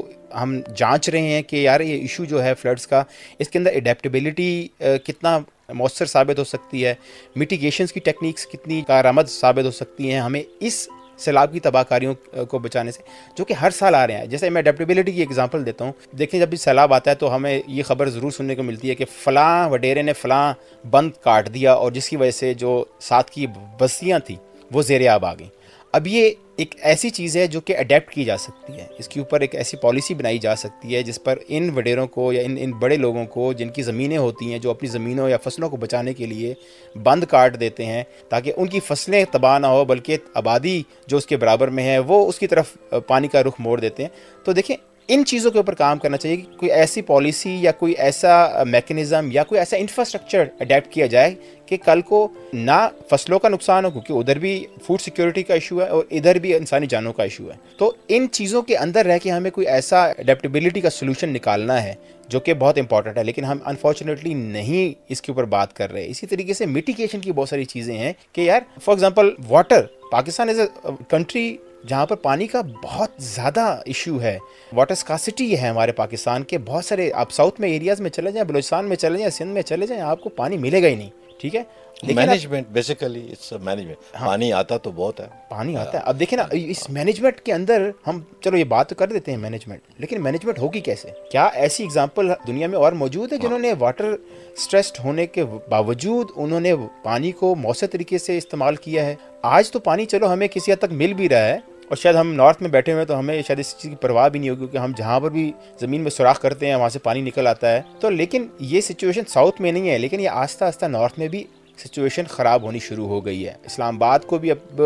ہم جانچ رہے ہیں کہ یار یہ ایشو جو ہے فلڈس کا، اس کے اندر اڈیپٹیبلٹی کتنا مؤثر ثابت ہو سکتی ہے میٹیگیشنس کی ٹیکنیکس کتنی کارآمد ثابت ہو سکتی ہیں، ہمیں اس سیلاب کی تباہ کاریوں کو بچانے سے، جو کہ ہر سال آ رہے ہیں۔ جیسے میں اڈیپٹیبلٹی کی ایگزامپل دیتا ہوں۔ دیکھیں جب بھی سیلاب آتا ہے تو ہمیں یہ خبر ضرور سننے کو ملتی ہے کہ فلاں وڈیرے نے فلاں بند کاٹ دیا اور جس کی وجہ سے جو ساتھ کی بستیاں تھیں وہ زیر آب آ گئیں۔ اب یہ ایک ایسی چیز ہے جو کہ اڈیپٹ کی جا سکتی ہے۔ اس کے اوپر ایک ایسی پالیسی بنائی جا سکتی ہے جس پر ان وڈیروں کو یا ان ان بڑے لوگوں کو جن کی زمینیں ہوتی ہیں جو اپنی زمینوں یا فصلوں کو بچانے کے لیے بند کاٹ دیتے ہیں تاکہ ان کی فصلیں تباہ نہ ہو بلکہ آبادی جو اس کے برابر میں ہے وہ اس کی طرف پانی کا رخ موڑ دیتے ہیں۔ تو دیکھیں ان چیزوں کے اوپر کام کرنا چاہیے کہ کوئی ایسی پالیسی یا کوئی ایسا میکنزم یا کوئی ایسا انفراسٹرکچر اڈیپٹ کیا جائے کہ کل کو نہ فصلوں کا نقصان ہو، کیونکہ ادھر بھی فوڈ سیکیورٹی کا ایشو ہے اور ادھر بھی انسانی جانوں کا ایشو ہے۔ تو ان چیزوں کے اندر رہ کے ہمیں کوئی ایسا اڈیپٹیبلٹی کا سولوشن نکالنا ہے جو کہ بہت امپورٹنٹ ہے، لیکن ہم انفارچونیٹلی نہیں اس کے اوپر بات کر رہے۔ اسی طریقے سے میٹیگیشن کی بہت ساری چیزیں ہیں کہ یار for example water Pakistan is a country جہاں پر پانی کا بہت زیادہ ایشو ہے۔ واٹر اسکاسٹی ہے ہمارے پاکستان کے۔ بہت سارے آپ ساؤتھ میں ایریاز میں چلے جائیں، بلوچستان میں چلے جائیں، سندھ میں چلے جائیں، آپ کو پانی ملے گا ہی نہیں۔ ٹھیک ہے؟ مینجمنٹ بیسیکلی مینجمنٹ پانی آتا تو بہت ہے۔ پانی آتا ہے۔ اب دیکھیں نا اس مینجمنٹ کے اندر ہم چلو یہ بات تو کر دیتے ہیں مینجمنٹ لیکن مینجمنٹ ہوگی کیسے؟ کیا ایسی اگزامپل دنیا میں اور موجود ہے جنہوں نے واٹر اسٹریسڈ ہونے کے باوجود انہوں نے پانی کو مؤثر طریقے سے استعمال کیا ہے؟ آج تو پانی چلو ہمیں کسی حد تک مل بھی رہا ہے۔ اور شاید ہم نارتھ میں بیٹھے ہوئے تو ہمیں شاید اس چیز کی پرواہ بھی نہیں ہوگی کیونکہ ہم جہاں پر بھی زمین میں سوراخ کرتے ہیں، وہاں سے پانی نکل آتا ہے۔ تو لیکن یہ سچویشن ساؤتھ میں نہیں ہے، لیکن یہ آہستہ آہستہ نارتھ میں بھی سچویشن خراب ہونی شروع ہو گئی ہے۔ اسلام آباد کو بھی اب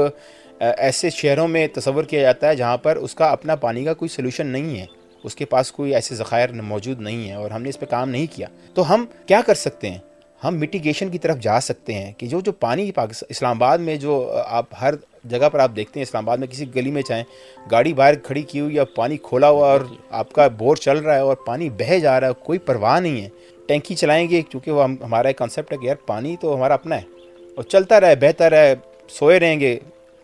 ایسے شہروں میں تصور کیا جاتا ہے جہاں پر اس کا اپنا پانی کا کوئی سلوشن نہیں ہے۔ اس کے پاس کوئی ایسے ذخائر موجود نہیں ہے اور ہم نے اس پہ کام نہیں کیا۔ تو ہم کیا کر سکتے ہیں؟ ہم میٹیگیشن کی طرف جا سکتے ہیں کہ جو جو پانی پاکستان اسلام آباد میں جو آپ ہر جگہ پر آپ دیکھتے ہیں، اسلام آباد میں کسی گلی میں چاہیں گاڑی باہر کھڑی کی ہوئی یا پانی کھولا ہوا اور آپ کا بور چل رہا ہے اور پانی بہہ جا رہا ہے، کوئی پرواہ نہیں ہے۔ ٹینکی چلائیں گے، کیونکہ وہ ہمارا ایک کانسیپٹ ہے کہ یار پانی تو ہمارا اپنا ہے۔ اور چلتا رہے بہتر ہے سوئے رہیں گے،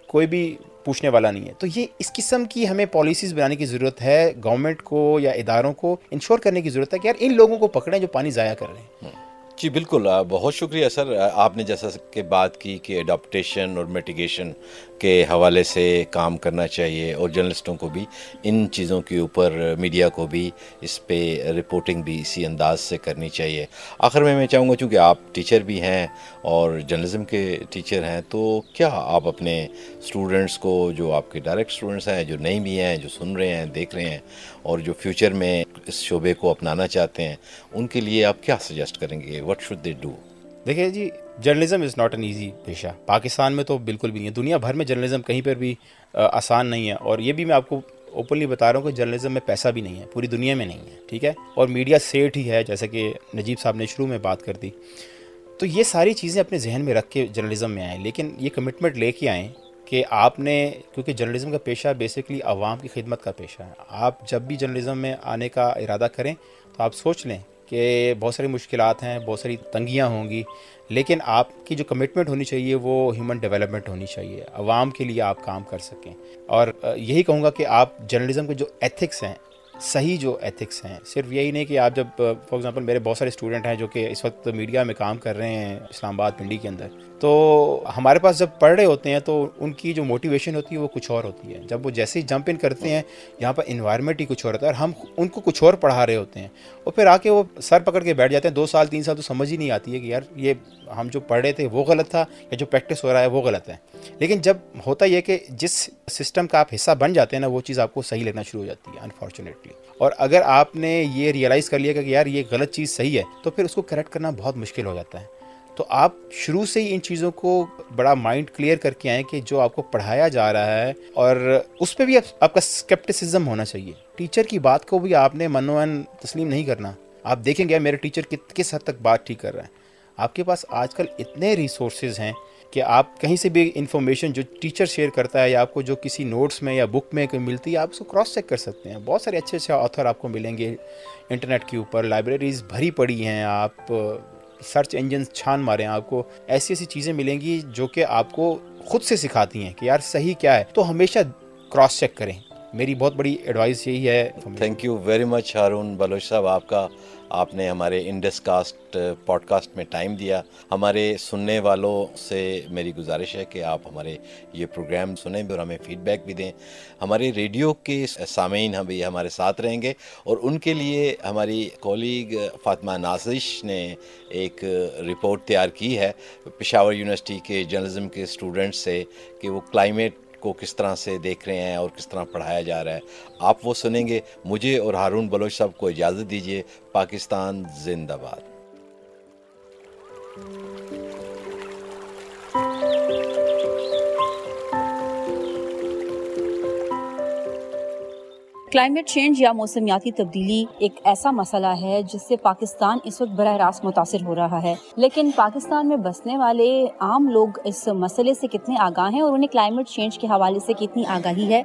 کوئی بھی پوچھنے والا نہیں ہے۔ تو یہ اس قسم کی ہمیں پالیسیز بنانے کی ضرورت ہے گورنمنٹ کو یا اداروں کو انشور کرنے کی ضرورت ہے کہ یار ان لوگوں کو پکڑیں جو پانی ضائع کر رہے ہیں۔ جی بالکل بہت شکریہ سر۔ آپ نے جیسا کہ بات کی کہ اڈاپٹیشن اور میٹیگیشن کے حوالے سے کام کرنا چاہیے اور جرنلسٹوں کو بھی، ان چیزوں کے اوپر میڈیا کو بھی، اس پہ رپورٹنگ بھی اسی انداز سے کرنی چاہیے۔ آخر میں میں چاہوں گا چونکہ آپ ٹیچر بھی ہیں اور جرنلزم کے ٹیچر ہیں، تو کیا آپ اپنے اسٹوڈنٹس کو، جو آپ کے ڈائریکٹ اسٹوڈنٹس ہیں، جو نئی بھی ہیں، جو سن رہے ہیں، دیکھ رہے ہیں اور جو فیوچر میں اس شعبے کو اپنانا چاہتے ہیں، ان کے لیے آپ کیا سجیسٹ کریں گے؟ وٹ شوڈ دے ڈو دیکھیے جی journalism is not an easy پیشہ۔ پاکستان میں تو بالکل بھی نہیں ہے۔ دنیا بھر میں جرنلزم کہیں پر بھی آسان نہیں ہے۔ اور یہ بھی میں آپ کو اوپنلی بتا رہا ہوں کہ جرنلزم میں پیسہ بھی نہیں ہے۔ پوری دنیا میں نہیں ہے، ٹھیک ہے؟ اور میڈیا سیٹ ہی ہے جیسا کہ نجیب صاحب نے شروع میں بات کر دی۔ تو یہ ساری چیزیں اپنے ذہن میں رکھ کے جرنلزم میں آئیں۔ لیکن یہ کمٹمنٹ لے کے آئیں کہ آپ نے، کیونکہ جرنلزم کا پیشہ بیسکلی عوام کی خدمت کا پیشہ ہے۔ آپ جب بھی جرنلزم میں آنے کا ارادہ کریں تو آپ سوچ لیں کہ بہت ساری مشکلات ہیں، بہت ساری تنگیاں ہوں گی، لیکن آپ کی جو کمٹمنٹ ہونی چاہیے وہ ہیومن ڈیولپمنٹ ہونی چاہیے، عوام کے لیے آپ کام کر سکیں۔ اور یہی کہوں گا کہ آپ جرنلزم کے جو ایتھکس ہیں، صحیح جو ایتھکس ہیں، صرف یہی نہیں کہ آپ جب فار ایگزامپل میرے بہت سارے اسٹوڈنٹ ہیں جو کہ اس وقت میڈیا میں کام کر رہے ہیں اسلام آباد پنڈی کے اندر۔ تو ہمارے پاس جب پڑھ رہے ہوتے ہیں تو ان کی جو موٹیویشن ہوتی ہے وہ کچھ اور ہوتی ہے۔ جب وہ جیسے ہی جمپ ان کرتے ہیں، یہاں پر انوائرمنٹ ہی کچھ اور ہوتا ہے اور ہم ان کو کچھ اور پڑھا رہے ہوتے ہیں۔ اور پھر آ کے وہ سر پکڑ کے بیٹھ جاتے ہیں۔ دو سال، تین سال تو سمجھ ہی نہیں آتی ہے کہ یار یہ ہم جو پڑھ رہے تھے وہ غلط تھا یا جو پریکٹس ہو رہا ہے وہ غلط ہے۔ لیکن جب ہوتا یہ کہ جس سسٹم کا آپ حصہ بن جاتے ہیں نا، وہ چیز آپ کو صحیح لگنا شروع ہو جاتی ہے انفارچونیٹلی اور اگر آپ نے یہ ریئلائز کر لیا کہ یار یہ غلط چیز صحیح ہے، تو پھر اس کو کریکٹ کرنا بہت مشکل ہو جاتا ہے۔ تو آپ شروع سے ہی ان چیزوں کو بڑا مائنڈ کلیئر کر کے آئیں کہ جو آپ کو پڑھایا جا رہا ہے اور اس پہ بھی آپ کا اسکیپٹسزم ہونا چاہیے۔ ٹیچر کی بات کو بھی آپ نے منوان تسلیم نہیں کرنا۔ آپ دیکھیں گے میرے ٹیچر کس حد تک بات ٹھیک کر رہے ہیں آپ کے پاس آج کل اتنے ریسورسز ہیں کہ آپ کہیں سے بھی انفارمیشن جو ٹیچر شیئر کرتا ہے یا آپ کو جو کسی نوٹس میں یا بک میں کوئی ملتی ہے، آپ اس کو کراس چیک کر سکتے ہیں۔ بہت سارے اچھے اچھے آتھر آپ کو ملیں گے۔ انٹرنیٹ کے اوپر لائبریریز بھری پڑی ہیں، آپ سرچ انجن چھان ماریں آپ کو ایسی ایسی چیزیں ملیں گی جو کہ آپ کو خود سے سکھاتی ہیں کہ یار صحیح کیا ہے۔ تو ہمیشہ کراس چیک کریں۔ میری بہت بڑی ایڈوائس یہی ہے۔ Thank you very much Haroon Baloch صاحب، آپ کا آپ نے ہمارے انڈس کاسٹ پوڈ کاسٹ میں ٹائم دیا۔ ہمارے سننے والوں سے میری گزارش ہے کہ آپ ہمارے یہ پروگرام سنیں بھی اور ہمیں فیڈ بیک بھی دیں۔ ہمارے ریڈیو کے سامعین ہم بھی ہمارے ساتھ رہیں گے اور ان کے لیے ہماری کولیگ uh, فاطمہ نازش نے ایک uh, رپورٹ تیار کی ہے۔ پشاور یونیورسٹی کے جرنلزم کے اسٹوڈنٹ سے کہ وہ کلائمیٹ کو کس طرح سے دیکھ رہے ہیں اور کس طرح پڑھایا جا رہا ہے، آپ وہ سنیں گے۔ مجھے اور ہارون بلوچ صاحب کو اجازت دیجیے پاکستان زندہ باد۔ کلائمیٹ چینج یا موسمیاتی تبدیلی ایک ایسا مسئلہ ہے جس سے پاکستان اس وقت براہ راست متاثر ہو رہا ہے۔ لیکن پاکستان میں بسنے والے عام لوگ اس مسئلے سے کتنے آگاہ ہیں اور انہیں کلائمیٹ چینج کے حوالے سے کتنی آگاہی ہے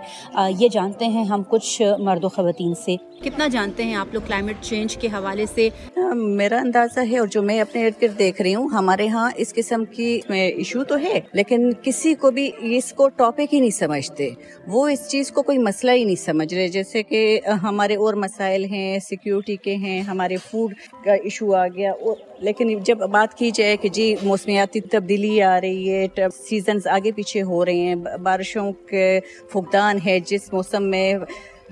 یہ جانتے ہیں ہم کچھ مرد و خواتین سے۔ کتنا جانتے ہیں آپ لوگ کلائمیٹ چینج کے حوالے سے؟ ہاں، میرا اندازہ ہے اور جو میں اپنے ارد گرد دیکھ رہی ہوں، ہمارے ہاں اس قسم کی ایشو تو ہے، لیکن کسی کو بھی اس کو ٹاپک ہی نہیں سمجھتے۔ وہ اس چیز کو کوئی مسئلہ ہی نہیں سمجھ رہے، جیسے جیسے کہ ہمارے اور مسائل ہیں سیکیورٹی کے ہیں، ہمارے فوڈ کا ایشو آ گیا۔ لیکن جب بات کی جائے کہ جی موسمیاتی تبدیلی آ رہی ہے سیزنز آگے پیچھے ہو رہے ہیں بارشوں کے فقدان ہے، جس موسم میں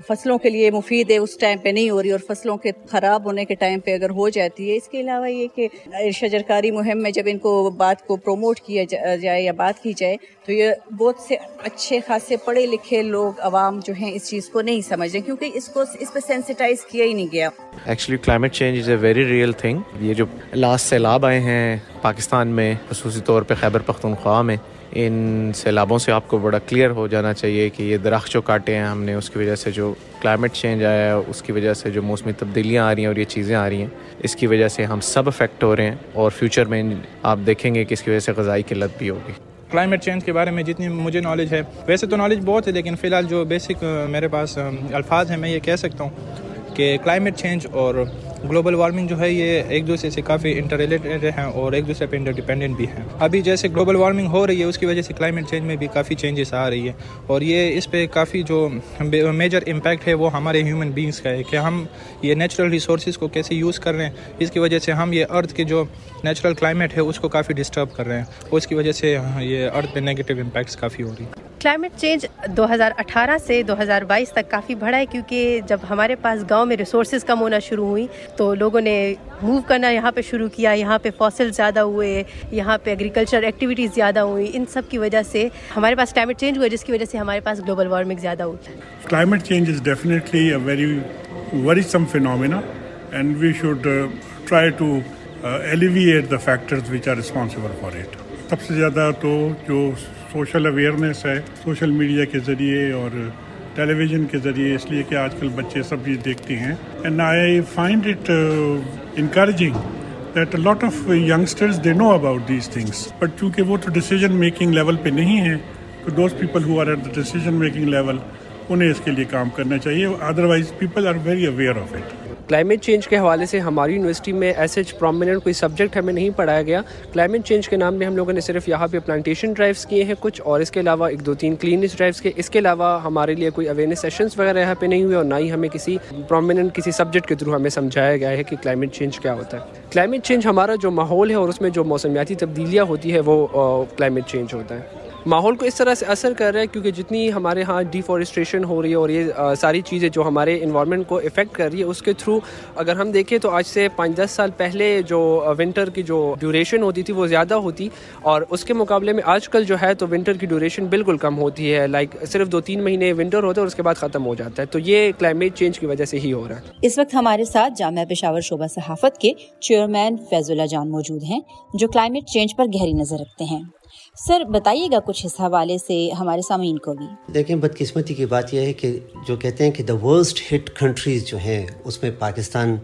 فصلوں کے لیے مفید ہے، اس ٹائم پہ نہیں ہو رہی اور فصلوں کے خراب ہونے کے ٹائم پہ اگر ہو جاتی ہے، اس کے علاوہ یہ کہ شجرکاری مہم میں جب ان کو بات کو پروموٹ کیا جائے یا بات کی جائے، تو یہ بہت سے اچھے خاصے پڑھے لکھے لوگ، عوام جو ہیں، اس چیز کو نہیں سمجھ رہے، کیونکہ اس کو، اس پہ سینسٹائز کیا ہی نہیں گیا۔ Actually climate change is a very real thing یہ جو لاسٹ سیلاب آئے ہیں پاکستان میں، خصوصی طور پہ خیبر پختونخوا میں ان سیلابوں سے آپ کو بڑا کلیئر ہو جانا چاہیے کہ یہ درخت جو کاٹے ہیں، ہم نے اس کی وجہ سے جو کلائمیٹ چینج آیا ہے، اس کی وجہ سے جو موسمی تبدیلیاں آ رہی ہیں اور یہ چیزیں آ رہی ہیں، اس کی وجہ سے ہم سب افیکٹ ہو رہے ہیں اور فیوچر میں آپ دیکھیں گے کہ اس کی وجہ سے غذائی قلت بھی ہوگی۔ کلائمیٹ چینج کے بارے میں جتنی مجھے نالج ہے، ویسے تو نالج بہت ہے، لیکن فی الحال جو بیسک میرے پاس الفاظ ہیں، میں یہ کہہ سکتا ہوں کہ کلائمیٹ چینج اور گلوبل وارمنگ جو ہے یہ ایک دوسرے سے کافی انٹر ریلیٹڈ ہیں اور ایک دوسرے پہ انٹر ڈیپینڈنٹ بھی ہیں۔ ابھی جیسے گلوبل وارمنگ ہو رہی ہے، اس کی وجہ سے کلائمیٹ چینج میں بھی کافی چینجز آ رہی ہے۔ اور یہ اس پہ کافی جو میجر امپیکٹ ہے وہ ہمارے ہیومن بینگس کا ہے کہ ہم یہ نیچرل ریسورسز کو کیسے یوز کر رہے ہیں۔ اس کی وجہ سے ہم یہ ارتھ کے جو نیچرل کلائمیٹ ہے اس کو کافی ڈسٹرب کر رہے ہیں۔ اس کی وجہ سے یہ ارتھ پہ نگیٹو امپیکٹس کافی ہو رہی۔ ہیں کلائمیٹ چینج دو ہزار اٹھارہ سے دو ہزار بائیس تک کافی بڑھا ہے کیونکہ جب ہمارے پاس گاؤں میں ریسورسز کم ہونا شروع ہوئی تو لوگوں نے موو کرنا یہاں پہ شروع کیا۔ یہاں پہ فاسل زیادہ ہوئے یہاں پہ ایگریکلچر ایکٹیویٹیز زیادہ ہوئی۔ ان سب کی وجہ سے ہمارے پاس کلائمیٹ چینج ہوا جس کی وجہ سے ہمارے پاس گلوبل وارمنگ زیادہ ہوئی۔ Climate change is definitely a very very some phenomena and we should try to alleviate the factors which are responsible for it سب سے زیادہ تو جو سوشل اویئرنیس ہے سوشل میڈیا کے ذریعے اور ٹیلی ویژن کے ذریعے اس لیے کہ آج کل بچے سب یہ دیکھتے ہیں and I find it encouraging that lot of youngsters they know about these things but چونکہ وہ تو ڈیسیجن میکنگ لیول پہ نہیں ہیں تو those people who are at the decision making level انہیں اس کے لیے کام کرنا چاہیے otherwise people are very aware of it climate change کے حوالے سے ہماری یونیورسٹی میں ایسے پرومیننٹ کوئی سبجیکٹ ہمیں نہیں پڑھایا گیا۔ کلائمیٹ چینج کے نام میں ہم لوگوں نے صرف یہاں پہ پلانٹیشن ڈرائیوس کیے ہیں کچھ اور اس کے علاوہ ایک دو تین کلینس ڈرائیوس کے۔ اس کے علاوہ ہمارے لیے کوئی اویئرنیس سیشنس وغیرہ یہاں پہ نہیں ہوئے اور نہ ہی ہمیں کسی پرومیننٹ کسی سبجیکٹ کے تھرو ہمیں سمجھایا گیا ہے کہ کلائمیٹ چینج کیا ہوتا ہے۔ کلائمیٹ چینج ہمارا جو ماحول ہے اور اس میں جو موسمیاتی تبدیلیاں ہوتی ہے وہ کلائمیٹ چینج ہوتا ہے۔ ماحول کو اس طرح سے اثر کر رہا ہے کیونکہ جتنی ہمارے ہاں ڈیفارسٹریشن ہو رہی ہے اور یہ ساری چیزیں جو ہمارے انوائرمنٹ کو افیکٹ کر رہی ہے، اس کے تھرو اگر ہم دیکھیں تو آج سے پانچ دس سال پہلے جو ونٹر کی جو ڈیوریشن ہوتی تھی وہ زیادہ ہوتی اور اس کے مقابلے میں آج کل جو ہے تو ونٹر کی ڈیوریشن بالکل کم ہوتی ہے لائک صرف دو تین مہینے ونٹر ہوتا ہے اور اس کے بعد ختم ہو جاتا ہے۔ تو یہ کلائمیٹ چینج کی وجہ سے ہی ہو رہا ہے۔ اس وقت ہمارے ساتھ جامعہ پشاور شعبہ صحافت کے چیئرمین فیض اللہ جان موجود ہیں، جو کلائمیٹ چینج پر گہری نظر رکھتے ہیں۔ سر، بتائیے گا کچھ اس حوالے سے ہمارے سامعین کو بھی۔ دیکھیں، بدقسمتی کی بات یہ ہے کہ جو کہتے ہیں کہ دا ورسٹ ہٹ کنٹریز جو ہیں، اس میں پاکستان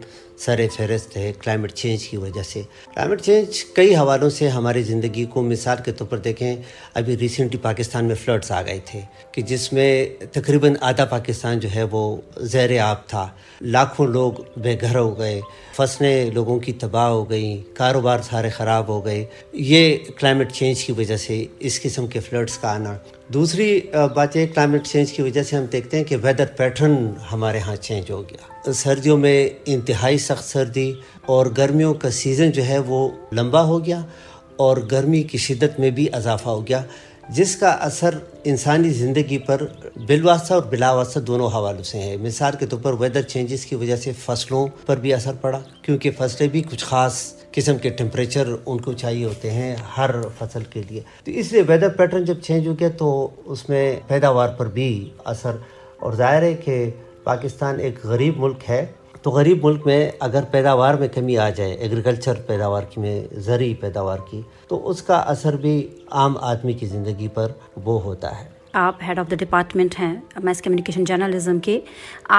سر فہرست ہے کلائمیٹ چینج کی وجہ سے۔ کلائمیٹ چینج کئی حوالوں سے ہماری زندگی کو مثال کے طور پر دیکھیں، ابھی ریسنٹلی پاکستان میں فلڈس آ گئے تھے کہ جس میں تقریباً آدھا پاکستان جو ہے وہ زیر آب تھا۔ لاکھوں لوگ بے گھر ہو گئے، فصلیں لوگوں کی تباہ ہو گئیں، کاروبار سارے خراب ہو گئے۔ یہ کلائمیٹ چینج کی وجہ سے اس قسم کے فلڈس کا آنا۔ دوسری بات یہ کلائمیٹ چینج کی وجہ سے ہم دیکھتے ہیں کہ ویدر پیٹرن ہمارے ہاں چینج ہو گیا۔ سردیوں میں انتہائی سخت سردی اور گرمیوں کا سیزن جو ہے وہ لمبا ہو گیا اور گرمی کی شدت میں بھی اضافہ ہو گیا، جس کا اثر انسانی زندگی پر بالواسطہ اور بلا واسطہ دونوں حوالوں سے ہے۔ مثال کے طور پر ویدر چینجز کی وجہ سے فصلوں پر بھی اثر پڑا، کیونکہ فصلیں بھی کچھ خاص قسم کے ٹمپریچر ان کو چاہیے ہوتے ہیں ہر فصل کے لیے۔ تو اس لیے ویدر پیٹرن جب چینج ہو گیا تو اس میں پیداوار پر بھی اثر اور ظاہر ہے کہ پاکستان ایک غریب ملک ہے، تو غریب ملک میں اگر پیداوار میں کمی آ جائے ایگریکلچر پیداوار کی میں زرعی پیداوار کی، تو اس کا اثر بھی عام آدمی کی زندگی پر وہ ہوتا ہے۔ آپ ہیڈ آف دا ڈپارٹمنٹ ہیں میس کمیونیکیشن جرنلزم کے۔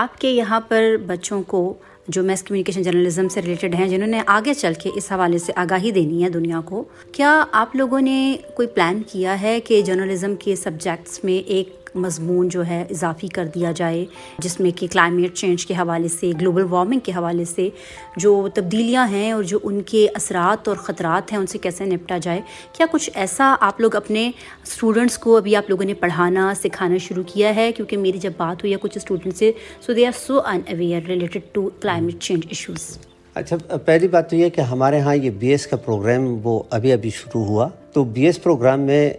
آپ کے یہاں پر بچوں کو جو میس کمیونیکیشن جرنلزم سے ریلیٹڈ ہیں، جنہوں نے آگے چل کے اس حوالے سے آگاہی دینی ہے دنیا کو، کیا آپ لوگوں نے کوئی پلان کیا ہے کہ جرنلزم کے سبجیکٹس میں ایک مضمون جو ہے اضافی کر دیا جائے، جس میں کہ کلائمیٹ چینج کے حوالے سے گلوبل وارمنگ کے حوالے سے جو تبدیلیاں ہیں اور جو ان کے اثرات اور خطرات ہیں، ان سے کیسے نپٹا جائے؟ کیا کچھ ایسا آپ لوگ اپنے اسٹوڈنٹس کو ابھی آپ لوگوں نے پڑھانا، سکھانا شروع کیا ہے؟ کیونکہ میری جب بات ہوئی ہے کچھ اسٹوڈنٹ سے so they are so unaware related to climate change issues اچھا پہلی بات تو یہ کہ ہمارے ہاں یہ بی ایس کا پروگرام وہ ابھی ابھی شروع ہوا۔ تو بی ایس پروگرام میں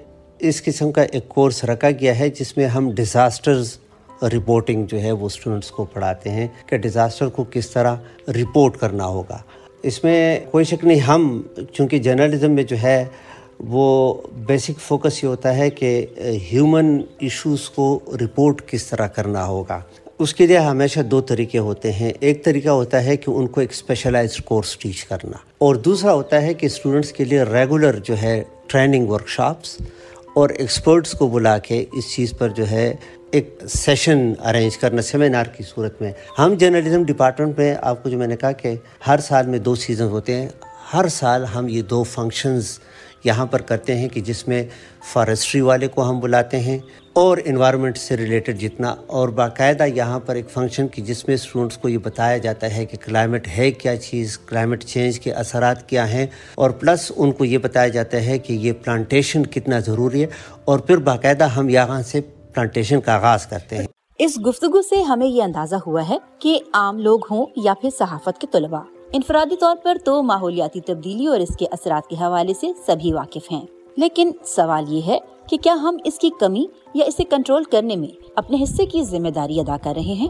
اس قسم کا ایک کورس رکھا گیا ہے جس میں ہم ڈیزاسٹرز رپورٹنگ جو ہے وہ اسٹوڈنٹس کو پڑھاتے ہیں کہ ڈیزاسٹر کو کس طرح رپورٹ کرنا ہوگا۔ اس میں کوئی شک نہیں، ہم چونکہ جرنلزم میں جو ہے وہ بیسک فوکس یہ ہوتا ہے کہ ہیومن ایشوز کو رپورٹ کس طرح کرنا ہوگا۔ اس کے لیے ہمیشہ دو طریقے ہوتے ہیں۔ ایک طریقہ ہوتا ہے کہ ان کو ایک اسپیشلائزڈ کورس ٹیچ کرنا، اور دوسرا ہوتا ہے کہ اسٹوڈنٹس کے لیے ریگولر جو ہے ٹریننگ ورکشاپس اور ایکسپرٹس کو بلا کے اس چیز پر جو ہے ایک سیشن ارینج کرنا سیمینار کی صورت میں۔ ہم جرنلزم ڈپارٹمنٹ میں، آپ کو جو میں نے کہا کہ ہر سال میں دو سیزن ہوتے ہیں۔ ہر سال ہم یہ دو فنکشنز یہاں پر کرتے ہیں کہ جس میں فارسٹری والے کو ہم بلاتے ہیں۔ اور انوائرمنٹ سے ریلیٹڈ جتنا اور باقاعدہ یہاں پر ایک فنکشن کی جس میں اسٹوڈنٹس کو یہ بتایا جاتا ہے کہ کلائمیٹ ہے کیا چیز کلائمیٹ چینج کے اثرات کیا ہیں، اور پلس ان کو یہ بتایا جاتا ہے کہ یہ پلانٹیشن کتنا ضروری ہے، اور پھر باقاعدہ ہم یہاں سے پلانٹیشن کا آغاز کرتے ہیں۔ اس گفتگو سے ہمیں یہ اندازہ ہوا ہے کہ عام لوگ ہوں یا پھر صحافت کے طلباء۔ انفرادی طور پر تو ماحولیاتی تبدیلی اور اس کے اثرات کے حوالے سے سبھی واقف ہیں۔ لیکن سوال یہ ہے کہ کیا ہم اس کی کمی یا اسے کنٹرول کرنے میں اپنے حصے کی ذمہ داری ادا کر رہے ہیں؟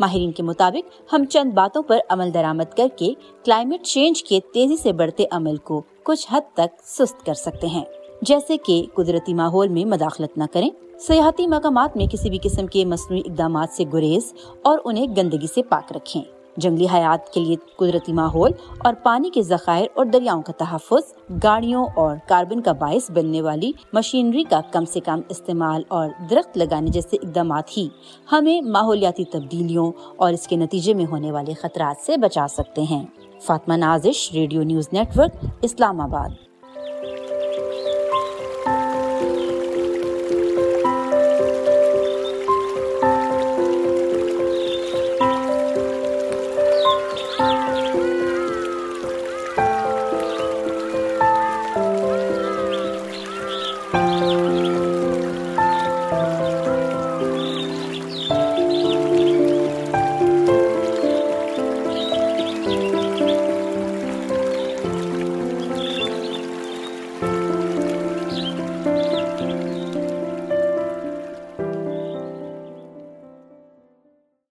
ماہرین کے مطابق، ہم چند باتوں پر عمل درآمد کر کے کلائمیٹ چینج کے تیزی سے بڑھتے عمل کو کچھ حد تک سست کر سکتے ہیں۔ جیسے کہ قدرتی ماحول میں مداخلت نہ کریں۔ سیاحتی مقامات میں کسی بھی قسم کے مصنوعی اقدامات سے گریز اور انہیں گندگی سے پاک رکھیں۔ جنگلی حیات کے لیے قدرتی ماحول اور پانی کے ذخائر اور دریاؤں کا تحفظ، گاڑیوں اور کاربن کا باعث بننے والی مشینری کا کم سے کم استعمال اور درخت لگانے جیسے اقدامات ہی ہمیں ماحولیاتی تبدیلیوں اور اس کے نتیجے میں ہونے والے خطرات سے بچا سکتے ہیں۔ Fatima Nazish, radio news network, Islamabad.